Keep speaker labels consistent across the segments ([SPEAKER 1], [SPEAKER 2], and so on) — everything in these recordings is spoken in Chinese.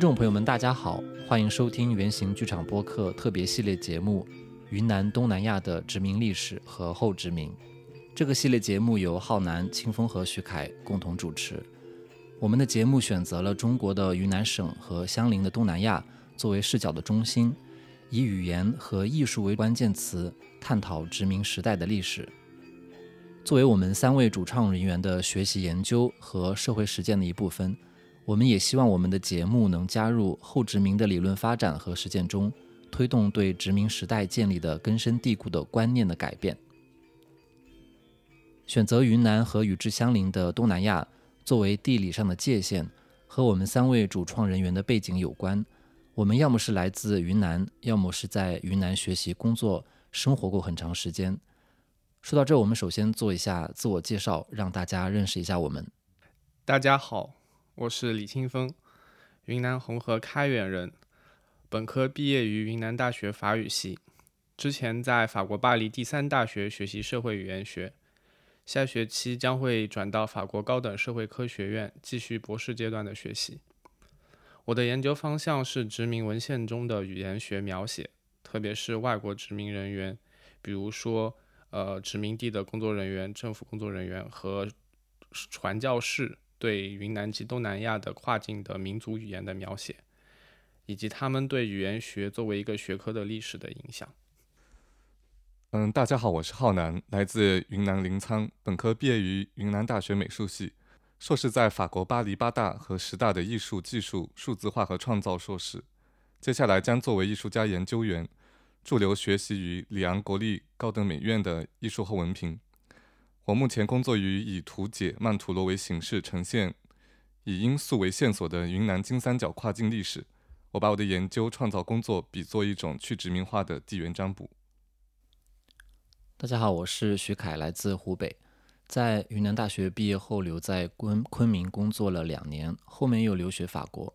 [SPEAKER 1] 听众朋友们，大家好，欢迎收听原型剧场播客特别系列节目《云南东南亚的殖民历史和后殖民》。这个系列节目由浩南、清风和徐凯共同主持。我们的节目选择了中国的云南省和相邻的东南亚作为视角的中心，以语言和艺术为关键词，探讨殖民时代的历史。作为我们三位主创人员的学习研究和社会实践的一部分。我们也希望我们的节目能加入后殖民的理论发展和实践中，推动对殖民时代建立的根深蒂固的观念的改变。选择云南和与之相邻的东南亚作为地理上的界限，和我们三位主创人员的背景有关。我们要么是来自云南，要么是在云南学习、工作、生活过很长时间。说到这，我们首先做一下自我介绍，让大家认识一下我们。
[SPEAKER 2] 大家好。我是李清峰，云南红河开远人，本科毕业于云南大学法语系，之前在法国巴黎第三大学学习社会语言学，下学期将会转到法国高等社会科学院继续博士阶段的学习。我的研究方向是殖民文献中的语言学描写，特别是外国殖民人员，比如说呃殖民地的工作人员、政府工作人员和传教士。对云南及东南亚的跨境的民族语言的描写，以及他们对语言学作为一个学科的历史的影响。
[SPEAKER 3] 嗯，大家好，我是浩南，来自云南临沧，本科毕业于云南大学美术系，硕士在法国巴黎八大和十大的艺术技术、数字化和创造硕士。接下来将作为艺术家研究员驻留学习于里昂国立高等美院的艺术后文凭。我目前工作于以图解曼陀罗为形式呈现，以因素为线索的云南金三角跨境历史。我把我的研究创造工作比作一种去殖民化的地缘占卜。
[SPEAKER 1] 大家好，我是徐凯，来自湖北，在云南大学毕业后留在昆昆明工作了两年，后面又留学法国，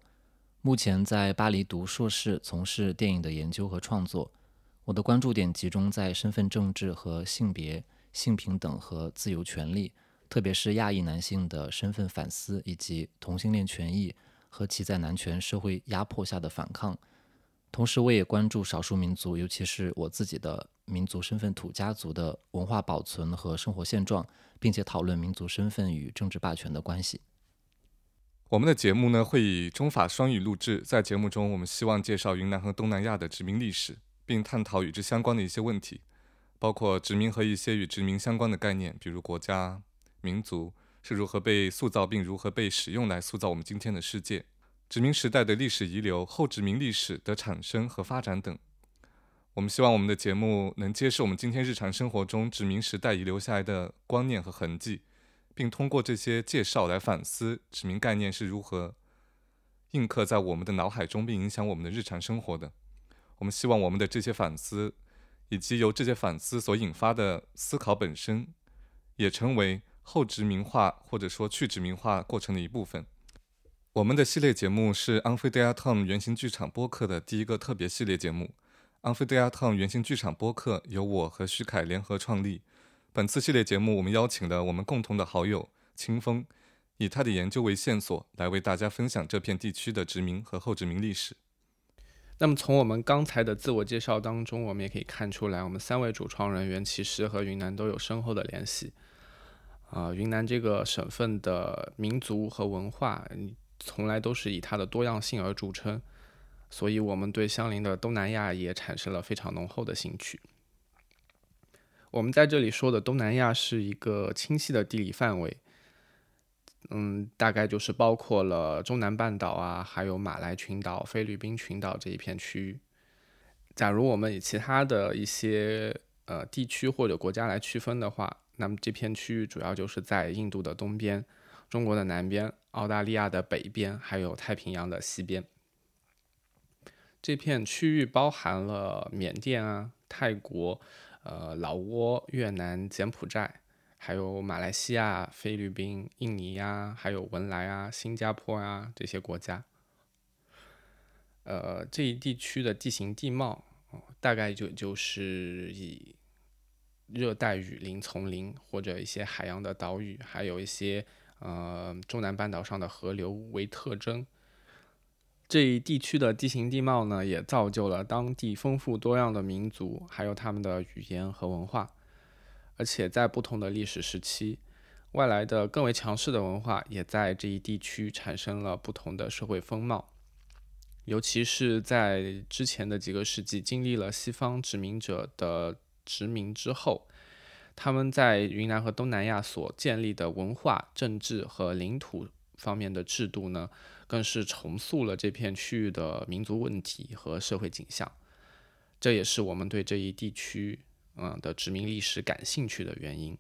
[SPEAKER 1] 目前在巴黎读硕士，从事电影的研究和创作。我的关注点集中在身份政治和性别。性平等和自由权利，特别是亚裔男性的身份反思，以及同性恋权益和其在男权社会压迫下的反抗。同时，我也关注少数民族，尤其是我自己的民族身份土家族的文化保存和生活现状，并且讨论民族身份与政治霸权的关系。
[SPEAKER 3] 我们的节目呢会以中法双语录制，在节目中，我们希望介绍云南和东南亚的殖民历史，并探讨与之相关的一些问题。包括殖民和一些与殖民相关的概念，比如国家、民族是如何被塑造，并如何被使用来塑造我们今天的世界；殖民时代的历史遗留、后殖民历史的产生和发展等。我们希望我们的节目能揭示我们今天日常生活中殖民时代遗留下来的观念和痕迹，并通过这些介绍来反思殖民概念是如何印刻在我们的脑海中，并影响我们的日常生活的。我们希望我们的这些反思。以及由这些反思所引发的思考本身，也成为后殖民化或者说去殖民化过程的一部分。我们的系列节目是 Amphitheater 原型剧场播客的第一个特别系列节目。Amphitheater 原型剧场播客由我和徐凯联合创立。本次系列节目，我们邀请了我们共同的好友清风，以他的研究为线索，来为大家分享这片地区的殖民和后殖民历史。
[SPEAKER 2] 那么从我们刚才的自我介绍当中，我们也可以看出来，我们三位主创人员其实和云南都有深厚的联系。啊，云南这个省份的民族和文化，从来都是以它的多样性而著称，所以我们对相邻的东南亚也产生了非常浓厚的兴趣。我们在这里说的东南亚是一个清晰的地理范围。嗯，大概就是包括了中南半岛啊，还有马来群岛、菲律宾群岛这一片区域。假如我们以其他的一些呃地区或者国家来区分的话，那么这片区域主要就是在印度的东边、中国的南边、澳大利亚的北边，还有太平洋的西边。这片区域包含了缅甸啊、泰国、呃、老挝、越南、柬埔寨。还有马来西亚、菲律宾、印尼呀，还有文莱啊、新加坡啊这些国家。呃，这一地区的地形地貌，大概就就是以热带雨林丛林或者一些海洋的岛屿，还有一些呃中南半岛上的河流为特征。这一地区的地形地貌呢，也造就了当地丰富多样的民族，还有他们的语言和文化。而且在不同的历史时期，外来的更为强势的文化也在这一地区产生了不同的社会风貌。尤其是在之前的几个世纪，经历了西方殖民者的殖民之后，他们在云南和东南亚所建立的文化、政治和领土方面的制度呢，更是重塑了这片区域的民族问题和社会景象。这也是我们对这一地区嗯的殖民历史感兴趣的原因。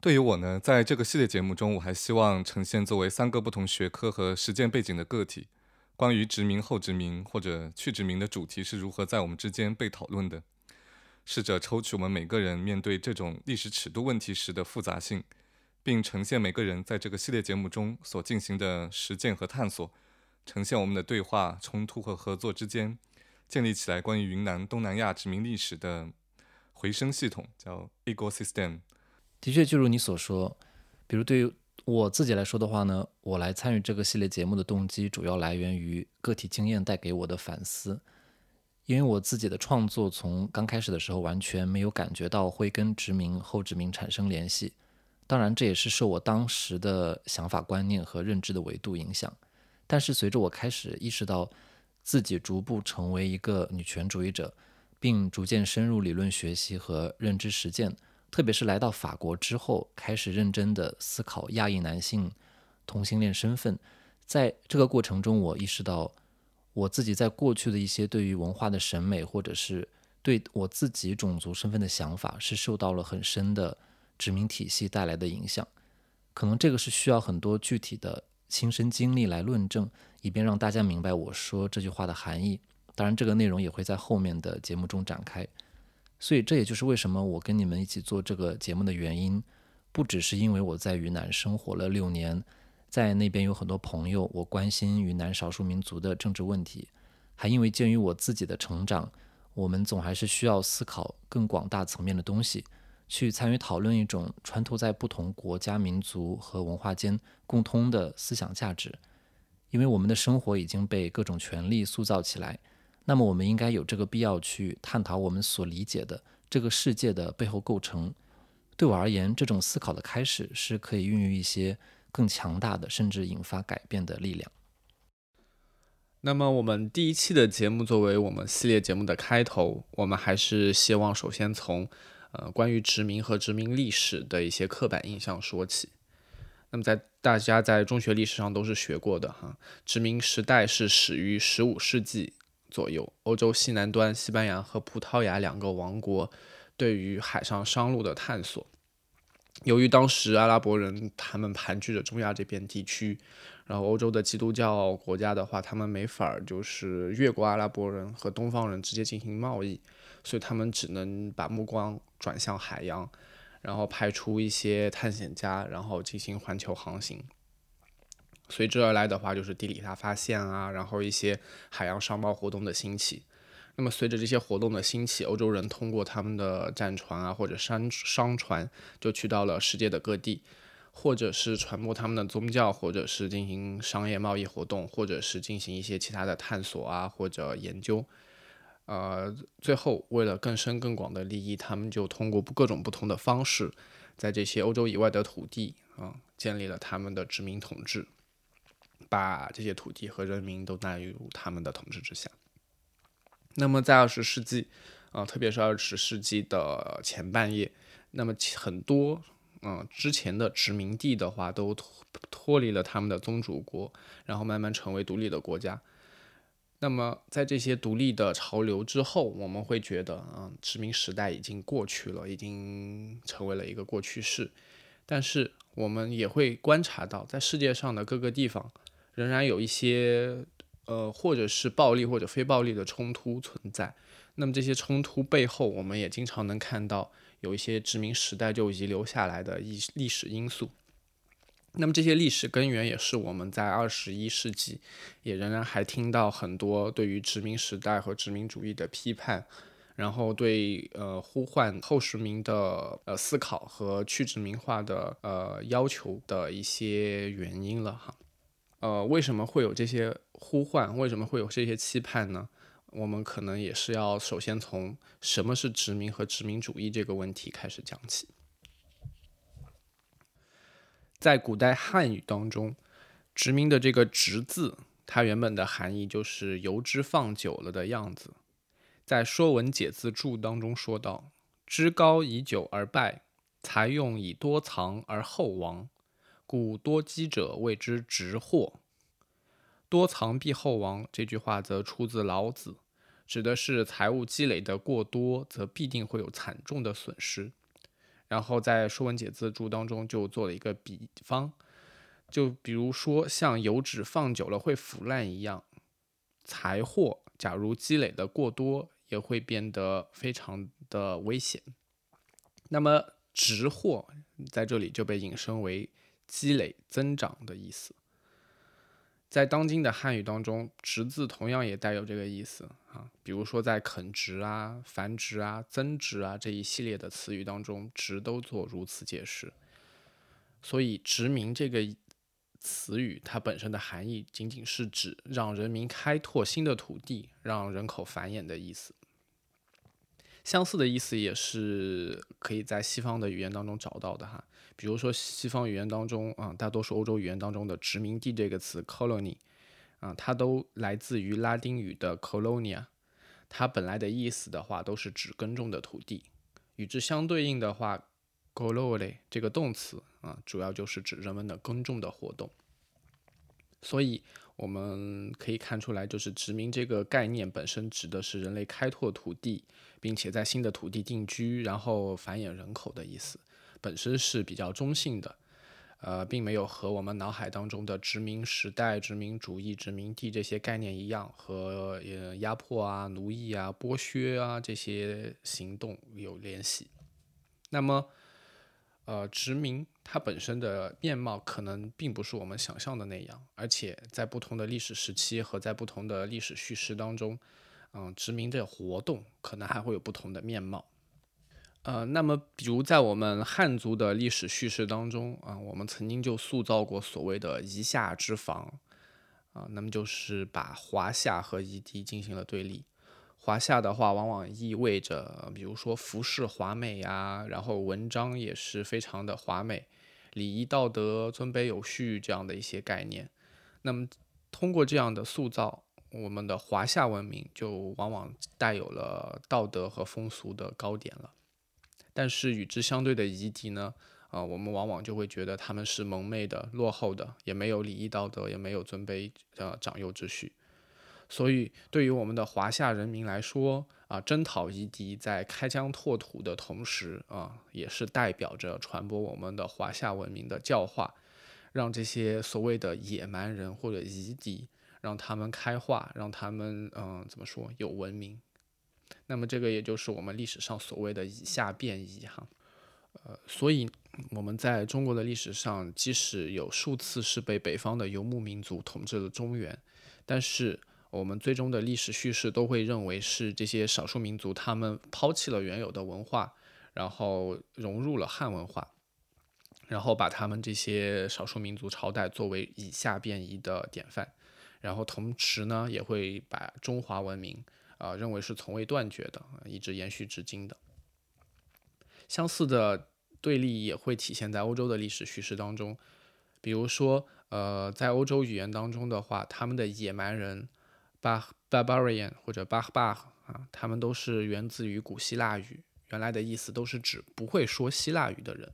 [SPEAKER 3] 对于我呢，在这个系列节目中，我还希望呈现作为三个不同学科和实践背景的个体，关于殖民、后殖民或者去殖民的主题是如何在我们之间被讨论的，试着抽取我们每个人面对这种历史尺度问题时的复杂性，并呈现每个人在这个系列节目中所进行的实践和探索，呈现我们的对话、冲突和合作之间建立起来关于云南东南亚殖民历史的回声系统，叫 ecosystem。
[SPEAKER 1] 的确，就如你所说，比如对于我自己来说的话呢，我来参与这个系列节目的动机主要来源于个体经验带给我的反思。因为我自己的创作从刚开始的时候完全没有感觉到会跟殖民后殖民产生联系，当然这也是受我当时的想法观念和认知的维度影响。但是随着我开始意识到自己逐步成为一个女权主义者，并逐渐深入理论学习和认知实践。特别是来到法国之后，开始认真的思考亚裔男性同性恋身份。在这个过程中，我意识到我自己在过去的一些对于文化的审美，或者是对我自己种族身份的想法，是受到了很深的殖民体系带来的影响。可能这个是需要很多具体的亲身经历来论证，以便让大家明白我说这句话的含义。当然，这个内容也会在后面的节目中展开。所以这也就是为什么我跟你们一起做这个节目的原因，不只是因为我在云南生活了六年，在那边有很多朋友，我关心云南少数民族的政治问题，还因为鉴于我自己的成长，我们总还是需要思考更广大层面的东西，去参与讨论一种穿透在不同国家、民族和文化间共通的思想价值，因为我们的生活已经被各种权力塑造起来。那么，我们应该有这个必要去探讨我们所理解的这个世界的背后构成。对我而言，这种思考的开始是可以孕育一些更强大的，甚至引发改变的力量。
[SPEAKER 2] 那么，我们第一期的节目作为我们系列节目的开头，我们还是希望首先从呃关于殖民和殖民历史的一些刻板印象说起。那么，在大家在中学历史上都是学过的哈，殖民时代是始于十五世纪。左右，欧洲西南端，西班牙和葡萄牙两个王国对于海上商路的探索。由于当时阿拉伯人他们盘踞着中亚这片地区，然后欧洲的基督教国家的话，他们没法儿就是越过阿拉伯人和东方人直接进行贸易，所以他们只能把目光转向海洋，然后派出一些探险家，然后进行环球航行。随之而来的话，就是地理大发现啊，然后一些海洋商贸活动的兴起。那么，随着这些活动的兴起，欧洲人通过他们的战船啊，或者商商船，就去到了世界的各地，或者是传播他们的宗教，或者是进行商业贸易活动，或者是进行一些其他的探索啊，或者研究。呃，最后为了更深更广的利益，他们就通过各种不同的方式，在这些欧洲以外的土地啊，建立了他们的殖民统治。把这些土地和人民都纳入他们的统治之下。那么在二十世纪，啊，特别是二十世纪的前半叶，那么很多嗯之前的殖民地的话，都脱脱离了他们的宗主国，然后慢慢成为独立的国家。那么在这些独立的潮流之后，我们会觉得，嗯，殖民时代已经过去了，已经成为了一个过去式。但是我们也会观察到，在世界上的各个地方。仍然有一些呃，或者是暴力或者非暴力的冲突存在。那么这些冲突背后，我们也经常能看到有一些殖民时代就遗留下来的历历史因素。那么这些历史根源也是我们在二十一世纪也仍然还听到很多对于殖民时代和殖民主义的批判，然后对呃呼唤后殖民的呃思考和去殖民化的呃要求的一些原因了哈。呃，为什么会有这些呼唤？为什么会有这些期盼呢？我们可能也是要首先从什么是殖民和殖民主义这个问题开始讲起。在古代汉语当中，殖民的这个“殖”字，它原本的含义就是油脂放久了的样子。在《说文解字注》当中说道：“脂高以久而败，财用以多藏而后亡，故多积者谓之殖货。”多藏必后亡这句话则出自老子，指的是财物积累的过多，则必定会有惨重的损失。然后在《说文解字注》当中就做了一个比方，就比如说像油脂放久了会腐烂一样，财货假如积累的过多，也会变得非常的危险。那么值货在这里就被引申为积累、增长的意思。在当今的汉语当中，“殖”字同样也带有这个意思啊。比如说，在垦殖啊、繁殖啊、增殖啊这一系列的词语当中，“殖”都做如此解释。所以，“殖民”这个词语，它本身的含义仅仅是指让人民开拓新的土地、让人口繁衍的意思。相似的意思也是可以在西方的语言当中找到的哈。比如说，西方语言当中啊，大多数欧洲语言当中的“殖民地”这个词 “colony” 啊，它都来自于拉丁语的 “colonia”，它本来的意思的话都是指耕种的土地。与之相对应的话 g o l o l e 这个动词啊，主要就是指人们的耕种的活动。所以我们可以看出来，就是殖民这个概念本身指的是人类开拓土地，并且在新的土地定居，然后繁衍人口的意思。本身是比较中性的，呃，并没有和我们脑海当中的殖民时代、殖民主义、殖民地这些概念一样，和呃压迫啊、奴役啊、剥削啊这些行动有联系。那么，呃，殖民它本身的面貌可能并不是我们想象的那样，而且在不同的历史时期和在不同的历史叙事当中，嗯，殖民的活动可能还会有不同的面貌。呃，那么比如在我们汉族的历史叙事当中啊，我们曾经就塑造过所谓的夷夏之防啊，那么就是把华夏和夷狄进行了对立。华夏的话，往往意味着比如说服饰华美呀，然后文章也是非常的华美，礼仪道德尊卑有序这样的一些概念。那么通过这样的塑造，我们的华夏文明就往往带有了道德和风俗的高点了。但是与之相对的夷狄呢？啊，我们往往就会觉得他们是蒙昧的、落后的，也没有礼仪道德，也没有尊卑呃长幼之序。所以，对于我们的华夏人民来说，啊，征讨夷狄，在开疆拓土的同时，啊，也是代表着传播我们的华夏文明的教化，让这些所谓的野蛮人或者夷狄，让他们开化，让他们嗯，怎么说，有文明。那么这个也就是我们历史上所谓的以下变异哈，呃，所以我们在中国的历史上，即使有数次是被北方的游牧民族统治了中原，但是我们最终的历史叙事都会认为是这些少数民族他们抛弃了原有的文化，然后融入了汉文化，然后把他们这些少数民族朝代作为以下变异的典范，然后同时呢也会把中华文明。啊，认为是从未断绝的，一直延续至今的。相似的对立也会体现在欧洲的历史叙事当中，比如说，呃，在欧洲语言当中的话，他们的野蛮人，bar barbarian 或者 barbar 啊，他们都是源自于古希腊语，原来的意思都是指不会说希腊语的人。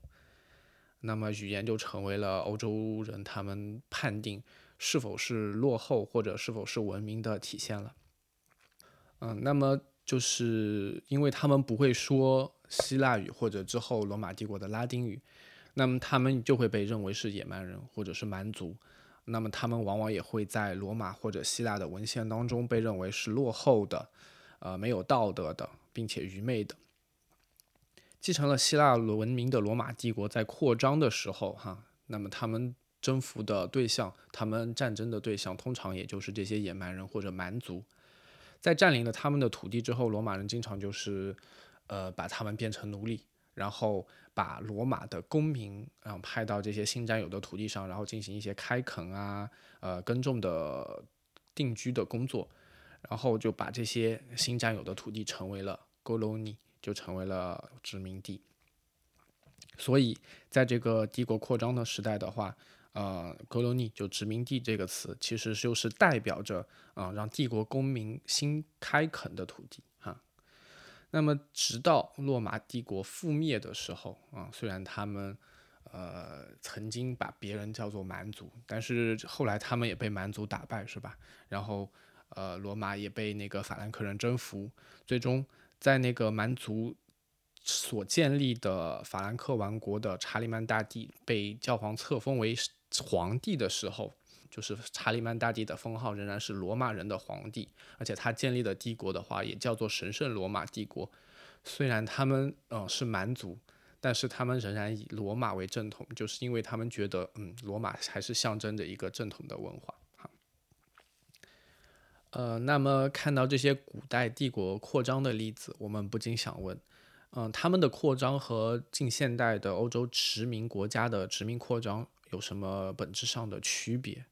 [SPEAKER 2] 那么语言就成为了欧洲人他们判定是否是落后或者是否是文明的体现了。嗯，那么就是因为他们不会说希腊语或者之后罗马帝国的拉丁语，那么他们就会被认为是野蛮人或者是蛮族，那么他们往往也会在罗马或者希腊的文献当中被认为是落后的，呃，没有道德的，并且愚昧的。继承了希腊文明的罗马帝国在扩张的时候，哈，那么他们征服的对象，他们战争的对象，通常也就是这些野蛮人或者蛮族。在占领了他们的土地之后，罗马人经常就是，呃，把他们变成奴隶，然后把罗马的公民啊派到这些新占有的土地上，然后进行一些开垦啊、呃耕种的定居的工作，然后就把这些新占有的土地成为了 Goloni，就成为了殖民地。所以在这个帝国扩张的时代的话，呃，Goloni 就殖民地这个词，其实就是代表着啊让帝国公民新开垦的土地哈。那么，直到洛马帝国覆灭的时候啊，虽然他们呃曾经把别人叫做蛮族，但是后来他们也被蛮族打败，是吧？然后呃，罗马也被那个法兰克人征服，最终在那个蛮族所建立的法兰克王国的查理曼大帝被教皇册封为皇帝的时候。就是查理曼大帝的封号仍然是罗马人的皇帝，而且他建立的帝国的话也叫做神圣罗马帝国。虽然他们嗯是蛮族，但是他们仍然以罗马为正统，就是因为他们觉得嗯罗马还是象征着一个正统的文化。哈，呃，那么看到这些古代帝国扩张的例子，我们不禁想问，嗯，他们的扩张和近现代的欧洲殖民国家的殖民扩张有什么本质上的区别？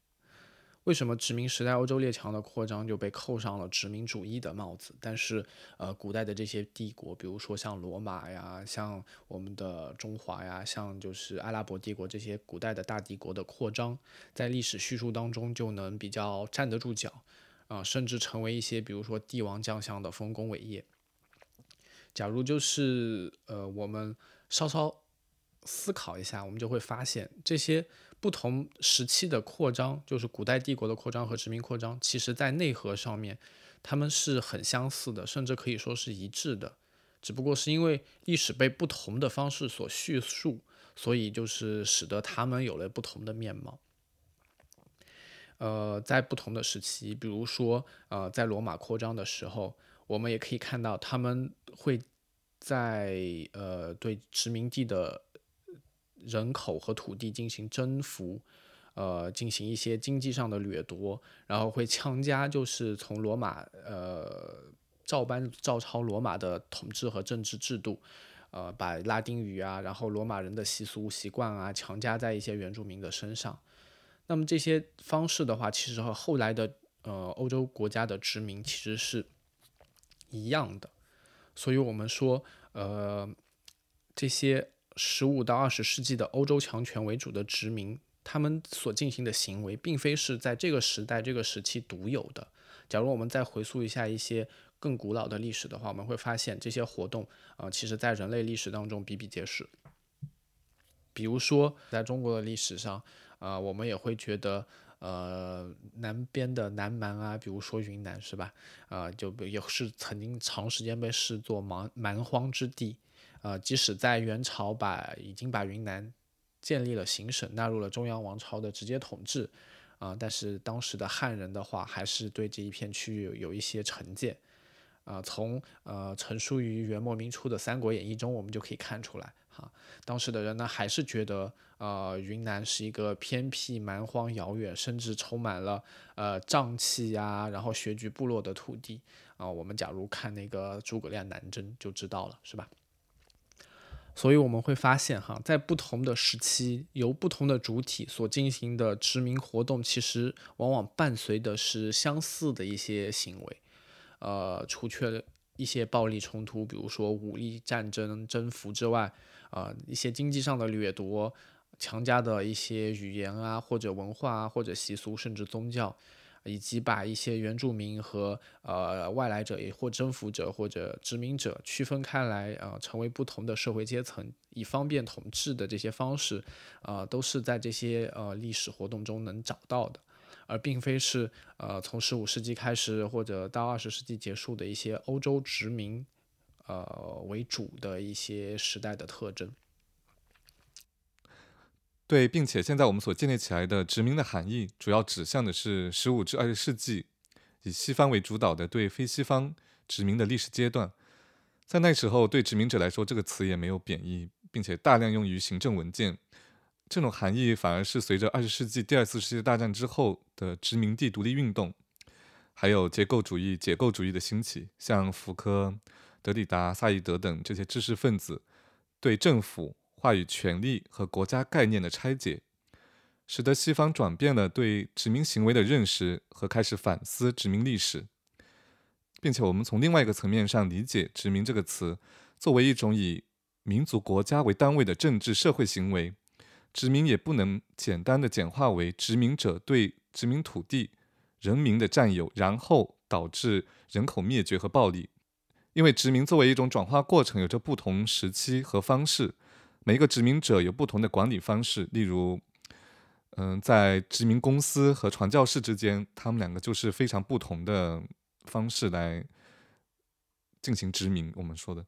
[SPEAKER 2] 为什么殖民时代欧洲列强的扩张就被扣上了殖民主义的帽子？但是，呃，古代的这些帝国，比如说像罗马呀，像我们的中华呀，像就是阿拉伯帝国这些古代的大帝国的扩张，在历史叙述当中就能比较站得住脚，啊，甚至成为一些比如说帝王将相的丰功伟业。假如就是呃，我们稍稍思考一下，我们就会发现这些。不同时期的扩张，就是古代帝国的扩张和殖民扩张，其实在内核上面，他们是很相似的，甚至可以说是一致的。只不过是因为历史被不同的方式所叙述，所以就是使得他们有了不同的面貌。呃，在不同的时期，比如说呃，在罗马扩张的时候，我们也可以看到他们会在呃对殖民地的。人口和土地进行征服，呃，进行一些经济上的掠夺，然后会强加就是从罗马呃照搬照抄罗马的统治和政治制度，呃，把拉丁语啊，然后罗马人的习俗习惯啊强加在一些原住民的身上。那么这些方式的话，其实和后来的呃欧洲国家的殖民其实是一样的。所以我们说，呃，这些。十五到二十世纪的欧洲强权为主的殖民，他们所进行的行为，并非是在这个时代、这个时期独有的。假如我们再回溯一下一些更古老的历史的话，我们会发现这些活动，呃，其实在人类历史当中比比皆是。比如说，在中国的历史上，呃，我们也会觉得，呃，南边的南蛮啊，比如说云南，是吧？啊，就也是曾经长时间被视作蛮蛮荒之地。呃，即使在元朝把已经把云南建立了行省，纳入了中央王朝的直接统治，啊，但是当时的汉人的话，还是对这一片区域有一些成见，啊，从呃陈述于元末明初的《三国演义》中，我们就可以看出来，哈，当时的人呢，还是觉得呃云南是一个偏僻、蛮荒、遥远，甚至充满了呃瘴气呀，然后穴居部落的土地，啊，我们假如看那个诸葛亮南征就知道了，是吧？所以我们会发现，哈，在不同的时期，由不同的主体所进行的殖民活动，其实往往伴随的是相似的一些行为，呃，除却一些暴力冲突，比如说武力战争、征服之外，啊，一些经济上的掠夺、强加的一些语言啊，或者文化啊，或者习俗，甚至宗教。以及把一些原住民和呃外来者，也或征服者或者殖民者区分开来，啊，成为不同的社会阶层，以方便统治的这些方式，啊，都是在这些呃历史活动中能找到的，而并非是呃从十五世纪开始或者到二十世纪结束的一些欧洲殖民，呃为主的一些时代的特征。
[SPEAKER 3] 对，并且现在我们所建立起来的殖民的含义，主要指向的是十五至二十世纪以西方为主导的对非西方殖民的历史阶段。在那时候，对殖民者来说，这个词也没有贬义，并且大量用于行政文件。这种含义反而是随着二十世纪第二次世界大战之后的殖民地独立运动，还有结构主义、解构主义的兴起，像福柯、德里达、萨义德等这些知识分子。对政府话语权利和国家概念的拆解，使得西方转变了对殖民行为的认识和开始反思殖民历史，并且我们从另外一个层面上理解“殖民”这个词，作为一种以民族国家为单位的政治社会行为，殖民也不能简单的简化为殖民者对殖民土地、人民的占有，然后导致人口灭绝和暴力。因为殖民作为一种转化过程，有着不同时期和方式，每一个殖民者有不同的管理方式。例如，嗯，在殖民公司和传教士之间，他们两个就是非常不同的方式来进行殖民。我们说的，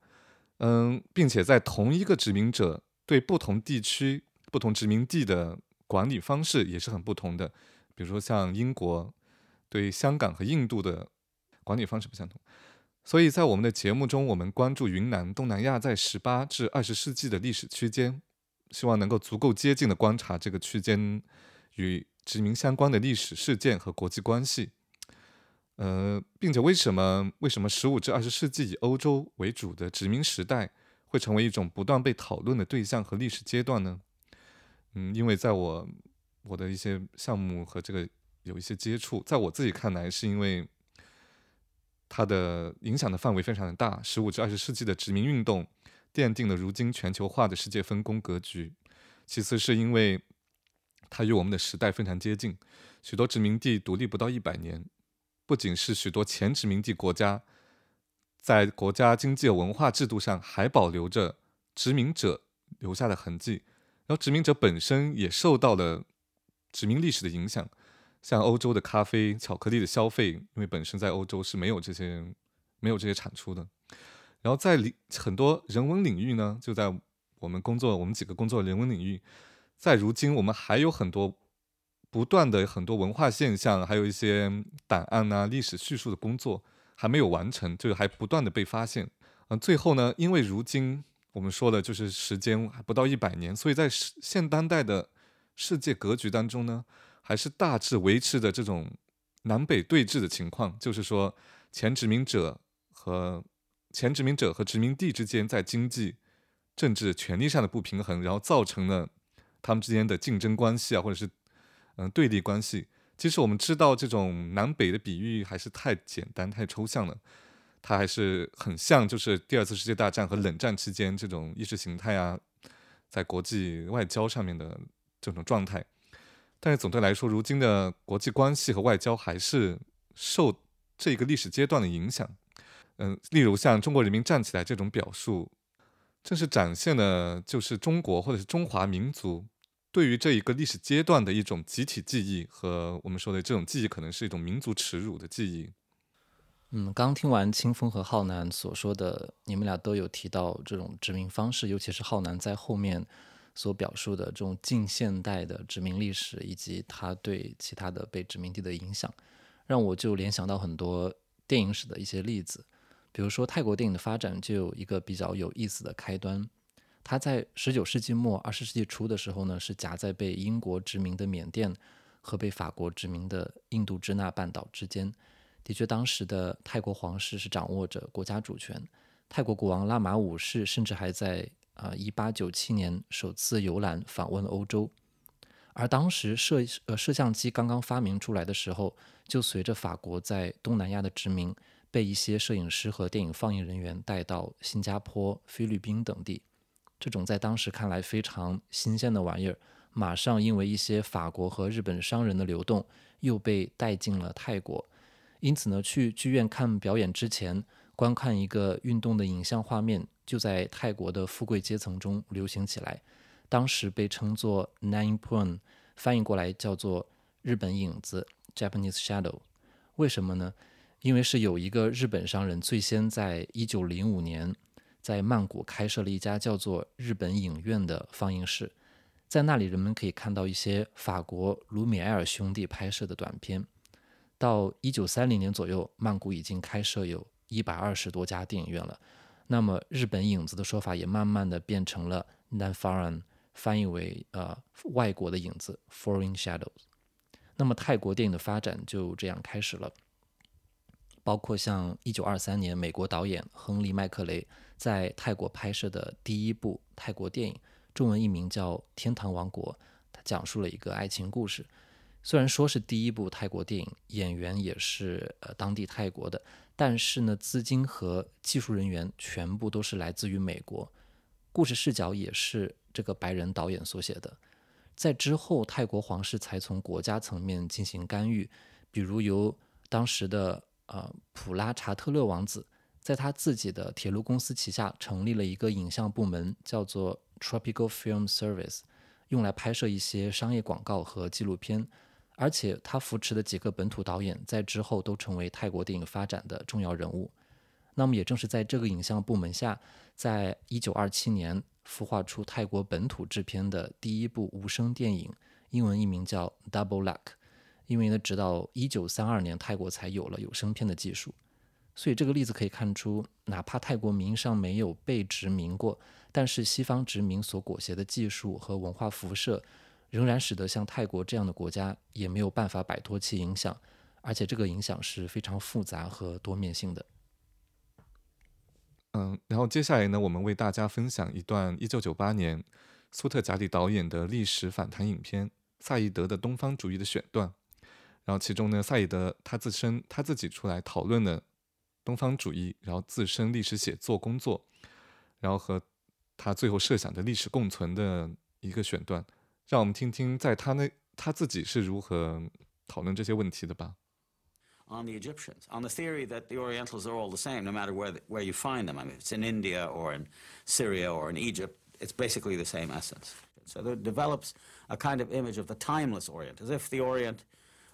[SPEAKER 3] 嗯，并且在同一个殖民者对不同地区、不同殖民地的管理方式也是很不同的。比如说，像英国对香港和印度的管理方式不相同。所以在我们的节目中，我们关注云南、东南亚在十八至二十世纪的历史区间，希望能够足够接近的观察这个区间与殖民相关的历史事件和国际关系。呃，并且为什么为什么十五至二十世纪以欧洲为主的殖民时代会成为一种不断被讨论的对象和历史阶段呢？嗯，因为在我我的一些项目和这个有一些接触，在我自己看来，是因为。它的影响的范围非常的大，十五至二十世纪的殖民运动奠定了如今全球化的世界分工格局。其次是因为它与我们的时代非常接近，许多殖民地独立不到一百年，不仅是许多前殖民地国家在国家经济文化制度上还保留着殖民者留下的痕迹，然后殖民者本身也受到了殖民历史的影响。像欧洲的咖啡、巧克力的消费，因为本身在欧洲是没有这些、没有这些产出的。然后在领很多人文领域呢，就在我们工作，我们几个工作人文领域，在如今我们还有很多不断的很多文化现象，还有一些档案啊、历史叙述的工作还没有完成，就是还不断的被发现。嗯，最后呢，因为如今我们说的就是时间还不到一百年，所以在现当代的世界格局当中呢。还是大致维持的这种南北对峙的情况，就是说前殖民者和前殖民者和殖民地之间在经济、政治、权力上的不平衡，然后造成了他们之间的竞争关系啊，或者是嗯对立关系。其实我们知道，这种南北的比喻还是太简单、太抽象了，它还是很像就是第二次世界大战和冷战期间这种意识形态啊，在国际外交上面的这种状态。但是总的来说，如今的国际关系和外交还是受这个历史阶段的影响。嗯，例如像“中国人民站起来”这种表述，正是展现了就是中国或者是中华民族对于这一个历史阶段的一种集体记忆和我们说的这种记忆，可能是一种民族耻辱的记忆。
[SPEAKER 1] 嗯，刚听完清风和浩南所说的，你们俩都有提到这种殖民方式，尤其是浩南在后面。所表述的这种近现代的殖民历史，以及它对其他的被殖民地的影响，让我就联想到很多电影史的一些例子。比如说，泰国电影的发展就有一个比较有意思的开端。它在十九世纪末、二十世纪初的时候呢，是夹在被英国殖民的缅甸和被法国殖民的印度支那半岛之间。的确，当时的泰国皇室是掌握着国家主权，泰国国王拉玛五世甚至还在。啊，一八九七年首次游览访问欧洲，而当时摄呃摄像机刚刚发明出来的时候，就随着法国在东南亚的殖民，被一些摄影师和电影放映人员带到新加坡、菲律宾等地。这种在当时看来非常新鲜的玩意儿，马上因为一些法国和日本商人的流动，又被带进了泰国。因此呢，去剧院看表演之前，观看一个运动的影像画面。就在泰国的富贵阶层中流行起来，当时被称作 Nine Porn，翻译过来叫做日本影子 Japanese Shadow。为什么呢？因为是有一个日本商人最先在一九零五年在曼谷开设了一家叫做日本影院的放映室，在那里人们可以看到一些法国卢米埃尔兄弟拍摄的短片。到一九三零年左右，曼谷已经开设有一百二十多家电影院了。那么，日本影子的说法也慢慢的变成了 “nan foreign”，翻译为呃外国的影子 “foreign shadows”。那么，泰国电影的发展就这样开始了。包括像1923年美国导演亨利·麦克雷在泰国拍摄的第一部泰国电影，中文译名叫《天堂王国》，它讲述了一个爱情故事。虽然说是第一部泰国电影，演员也是呃当地泰国的，但是呢，资金和技术人员全部都是来自于美国，故事视角也是这个白人导演所写的。在之后，泰国皇室才从国家层面进行干预，比如由当时的呃普拉查特勒王子，在他自己的铁路公司旗下成立了一个影像部门，叫做 Tropical Film Service，用来拍摄一些商业广告和纪录片。而且他扶持的几个本土导演，在之后都成为泰国电影发展的重要人物。那么，也正是在这个影像部门下，在一九二七年。孵化出泰国本土制片的第一部无声电影，英文译名叫《Double Luck》。因为呢，直到一九三二年，泰国才有了有声片的技术。所以这个例子可以看出，哪怕泰国名义上没有被殖民过，但是西方殖民所裹挟的技术和文化辐射，仍然使得像泰国这样的国家也没有办法摆脱其影响，而且这个影响是非常复杂和多面性的。
[SPEAKER 3] 嗯，然后接下来呢，我们为大家分享一段1998年苏特贾里导演的历史反弹影片《萨义德的东方主义》的选段。然后其中呢，萨义德他自身他自己出来讨论了东方主义，然后自身历史写作工作，然后和他最后设想的历史共存的一个选段，让我们听听在他那他自己是如何讨论这些问题的吧。
[SPEAKER 4] on the Egyptians, on the theory that the Orientals are all the same, no matter where, the, where you find them. I mean, it's in India or in Syria or in Egypt, it's basically the same essence. So there develops a kind of image of the timeless Orient, as if the Orient,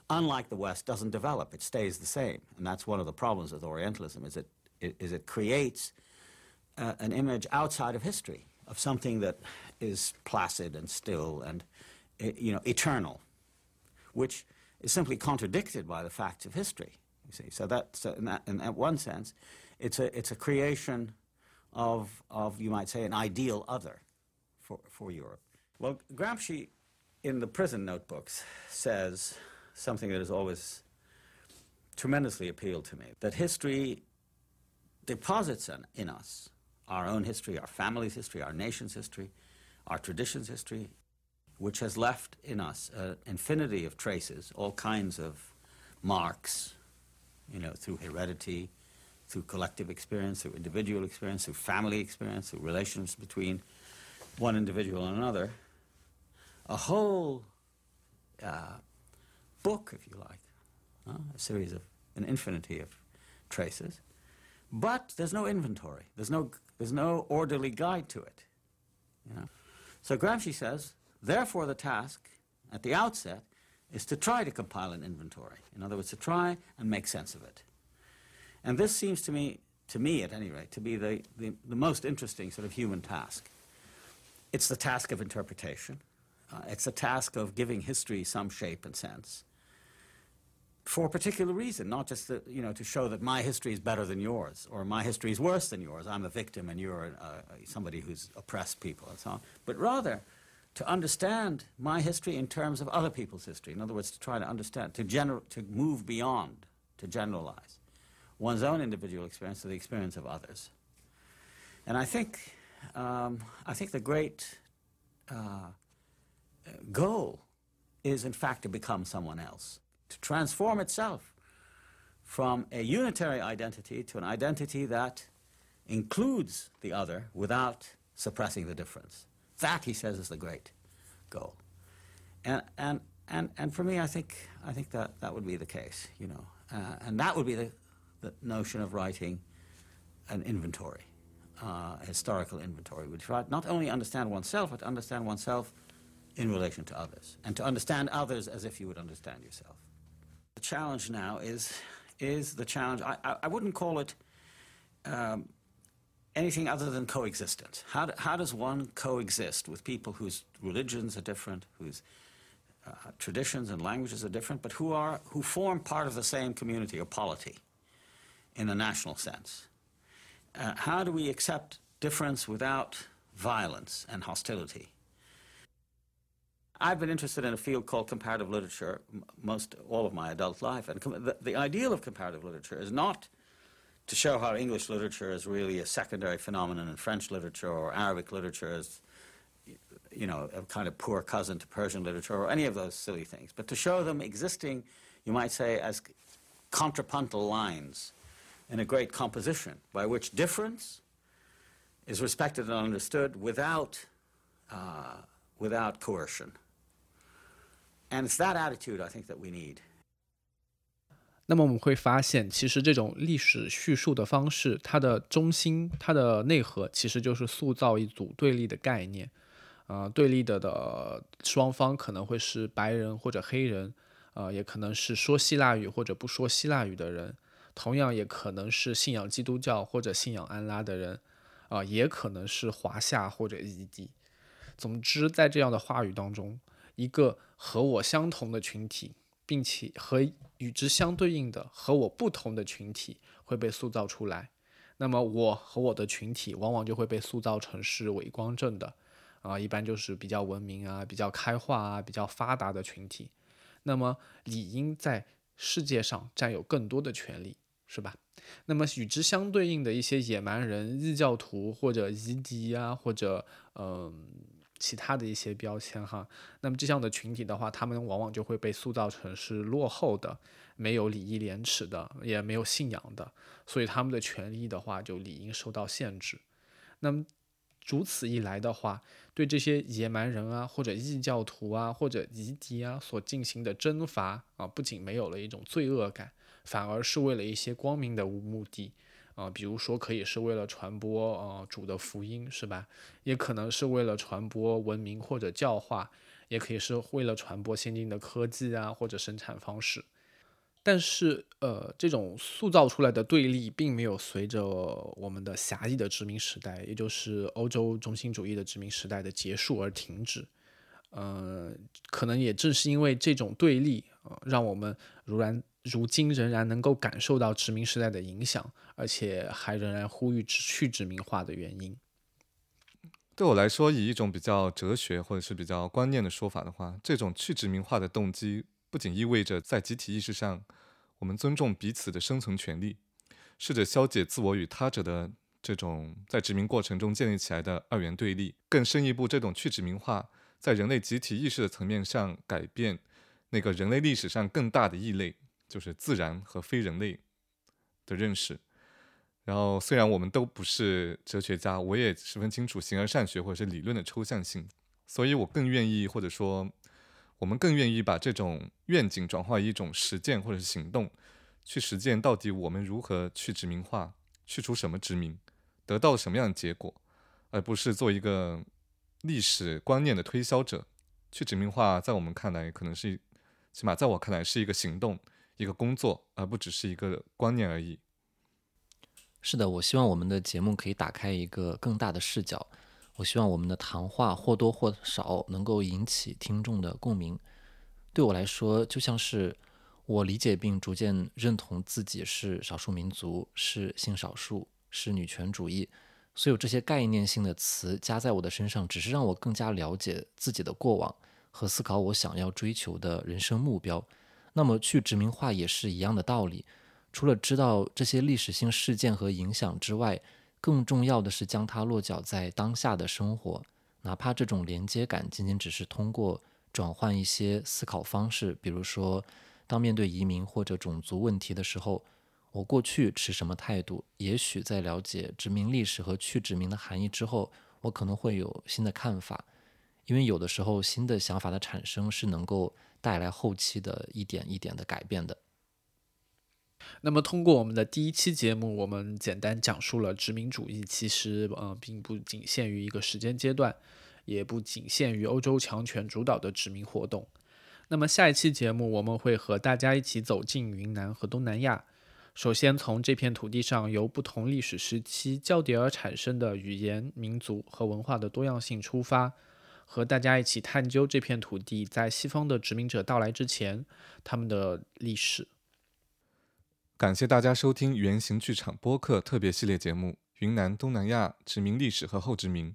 [SPEAKER 4] unlike the West, doesn't develop, it stays the same. And that's one of the problems with Orientalism, is it, is it creates uh, an image outside of history, of something that is placid and still and, eh, you know, eternal, which is simply contradicted by the facts of history. You see, so that, so in, that, in that one sense, it's a, it's a creation of, of, you might say, an ideal other for, for Europe. Well, Gramsci, in the prison notebooks, says something that has always tremendously appealed to me that history deposits in, in us our own history, our family's history, our nation's history, our tradition's history, which has left in us an infinity of traces, all kinds of marks, you know, through heredity, through collective experience, through individual experience, through family experience, through relations between one individual and another. A whole uh, book, if you like, uh, a series of an infinity of traces. But there's no inventory. There's no, there's no orderly guide to it. You know? So Gramsci says Therefore, the task at the outset is to try to compile an inventory. In other words, to try and make sense of it. And this seems to me, to me at any rate, to be the, the, the most interesting sort of human task. It's the task of interpretation. Uh, it's the task of giving history some shape and sense for a particular reason, not just you know, to show that my history is better than yours or my history is worse than yours. I'm a victim and you're uh, somebody who's oppressed people and so on. But rather, to understand my history in terms of other people's history. In other words, to try to understand, to, gener- to move beyond, to generalize one's own individual experience to the experience of others. And I think, um, I think the great uh, goal is, in fact, to become someone else, to transform itself from a unitary identity to an identity that includes the other without suppressing the difference. That, he says, is the great goal. And, and, and, and for me, I think, I think that, that would be the case, you know. Uh, and that would be the, the notion of writing an inventory, uh, a historical inventory, which right, not only understand oneself, but understand oneself in relation to others, and to understand others as if you would understand yourself. The challenge now is, is the challenge, I, I, I wouldn't call it um, anything other than coexistence. How, do, how does one coexist with people whose religions are different, whose uh, traditions and languages are different, but who, are, who form part of the same community or polity in a national sense? Uh, how do we accept difference without violence and hostility? I've been interested in a field called comparative literature most all of my adult life, and the, the ideal of comparative literature is not to show how English literature is really a secondary phenomenon in French literature or Arabic literature is, you know, a kind of poor cousin to Persian literature or any of those silly things, but to show them existing, you might say, as contrapuntal lines in a great composition by which difference is respected and understood without, uh, without coercion. And it's that attitude I think that we need.
[SPEAKER 2] 那么我们会发现，其实这种历史叙述的方式，它的中心、它的内核，其实就是塑造一组对立的概念。呃，对立的的双方可能会是白人或者黑人，呃，也可能是说希腊语或者不说希腊语的人，同样也可能是信仰基督教或者信仰安拉的人，啊，也可能是华夏或者异地。总之，在这样的话语当中，一个和我相同的群体，并且和与之相对应的和我不同的群体会被塑造出来，那么我和我的群体往往就会被塑造成是伪光正的，啊，一般就是比较文明啊、比较开化啊、比较发达的群体，那么理应在世界上占有更多的权利，是吧？那么与之相对应的一些野蛮人、异教徒或者夷狄啊，或者嗯。其他的一些标签哈，那么这样的群体的话，他们往往就会被塑造成是落后的、没有礼义廉耻的、也没有信仰的，所以他们的权利的话就理应受到限制。那么如此一来的话，对这些野蛮人啊，或者异教徒啊，或者夷狄啊所进行的征伐啊，不仅没有了一种罪恶感，反而是为了一些光明的目的。啊，比如说可以是为了传播啊主的福音，是吧？也可能是为了传播文明或者教化，也可以是为了传播先进的科技啊或者生产方式。但是，呃，这种塑造出来的对立并没有随着我们的狭义的殖民时代，也就是欧洲中心主义的殖民时代的结束而停止。呃，可能也正是因为这种对立，呃，让我们如然。如今仍然能够感受到殖民时代的影响，而且还仍然呼吁去殖民化的原因。
[SPEAKER 3] 对我来说，以一种比较哲学或者是比较观念的说法的话，这种去殖民化的动机不仅意味着在集体意识上，我们尊重彼此的生存权利，试着消解自我与他者的这种在殖民过程中建立起来的二元对立。更深一步，这种去殖民化在人类集体意识的层面上改变那个人类历史上更大的异类。就是自然和非人类的认识。然后，虽然我们都不是哲学家，我也十分清楚形而上学或者是理论的抽象性，所以我更愿意，或者说我们更愿意把这种愿景转化一种实践或者是行动，去实践到底我们如何去殖民化，去除什么殖民，得到什么样的结果，而不是做一个历史观念的推销者。去殖民化，在我们看来，可能是起码在我看来是一个行动。一个工作，而不只是一个观念而已。
[SPEAKER 1] 是的，我希望我们的节目可以打开一个更大的视角。我希望我们的谈话或多或少能够引起听众的共鸣。对我来说，就像是我理解并逐渐认同自己是少数民族、是性少数、是女权主义，所有这些概念性的词加在我的身上，只是让我更加了解自己的过往和思考我想要追求的人生目标。那么去殖民化也是一样的道理，除了知道这些历史性事件和影响之外，更重要的是将它落脚在当下的生活，哪怕这种连接感仅仅只是通过转换一些思考方式，比如说，当面对移民或者种族问题的时候，我过去持什么态度，也许在了解殖民历史和去殖民的含义之后，我可能会有新的看法，因为有的时候新的想法的产生是能够。带来后期的一点一点的改变的。
[SPEAKER 2] 那么，通过我们的第一期节目，我们简单讲述了殖民主义其实呃并不仅限于一个时间阶段，也不仅限于欧洲强权主导的殖民活动。那么，下一期节目我们会和大家一起走进云南和东南亚，首先从这片土地上由不同历史时期交叠而产生的语言、民族和文化的多样性出发。和大家一起探究这片土地在西方的殖民者到来之前，他们的历史。
[SPEAKER 3] 感谢大家收听原型剧场播客特别系列节目《云南东南亚殖民历史和后殖民》。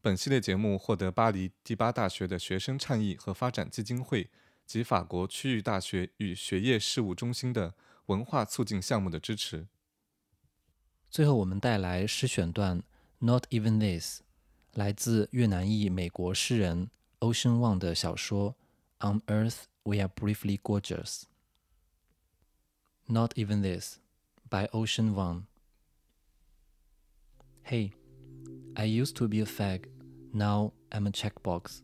[SPEAKER 3] 本系列节目获得巴黎第八大学的学生倡议和发展基金会及法国区域大学与学业事务中心的文化促进项目的支持。
[SPEAKER 1] 最后，我们带来诗选段《Not Even This》，来自越南裔美国诗人 Ocean Wang 的小说《On Earth We Are Briefly Gorgeous》。Not Even This by Ocean Wang. Hey, I used to be a fag, now I'm a checkbox.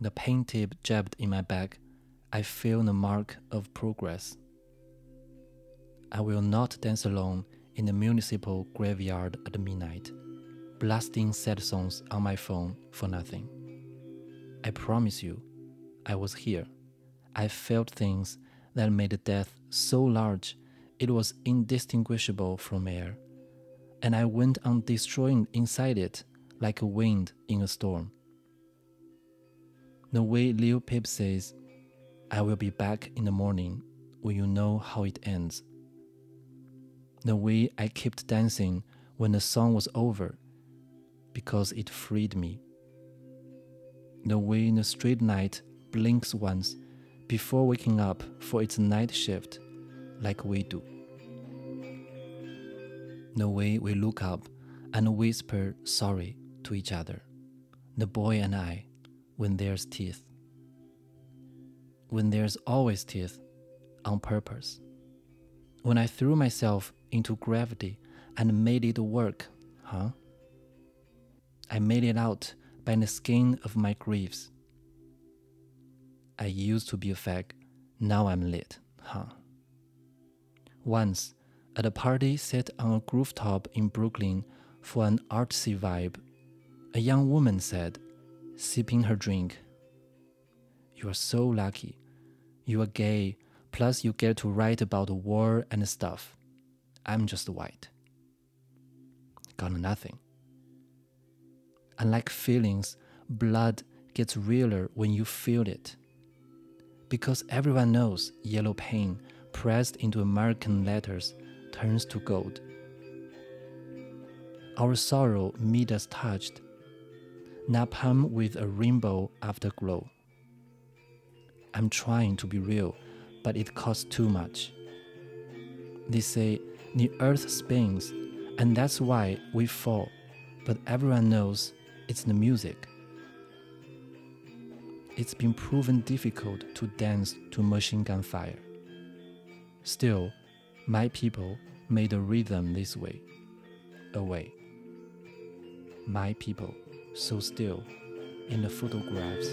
[SPEAKER 1] The paint tip jabbed in my back, I feel the mark of progress. I will not dance alone in the municipal graveyard at midnight, blasting sad songs on my phone for nothing. I promise you, I was here. I felt things that made death so large it was indistinguishable from air, and I went on destroying inside it like a wind in a storm. The way Lil Peep says, I will be back in the morning when you know how it ends. The way I kept dancing when the song was over because it freed me. The way in a street night blinks once before waking up for its night shift like we do. The way we look up and whisper sorry to each other, the boy and I, when there's teeth. When there's always teeth, on purpose. When I threw myself into gravity and made it work, huh? I made it out by the skin of my griefs. I used to be a fag, now I'm lit, huh? Once, at a party set on a rooftop in Brooklyn for an artsy vibe, a young woman said, sipping her drink, You are so lucky. You are gay, plus you get to write about war and stuff. I'm just white. Got nothing. Unlike feelings, blood gets realer when you feel it. Because everyone knows yellow pain pressed into American letters turns to gold. Our sorrow meet us touched, napalm with a rainbow afterglow. I'm trying to be real, but it costs too much. They say the earth spins, and that's why we fall, but everyone knows it's the music. It's been proven difficult to dance to machine gun fire. Still, my people made a rhythm this way, away. My people, so still, in the photographs.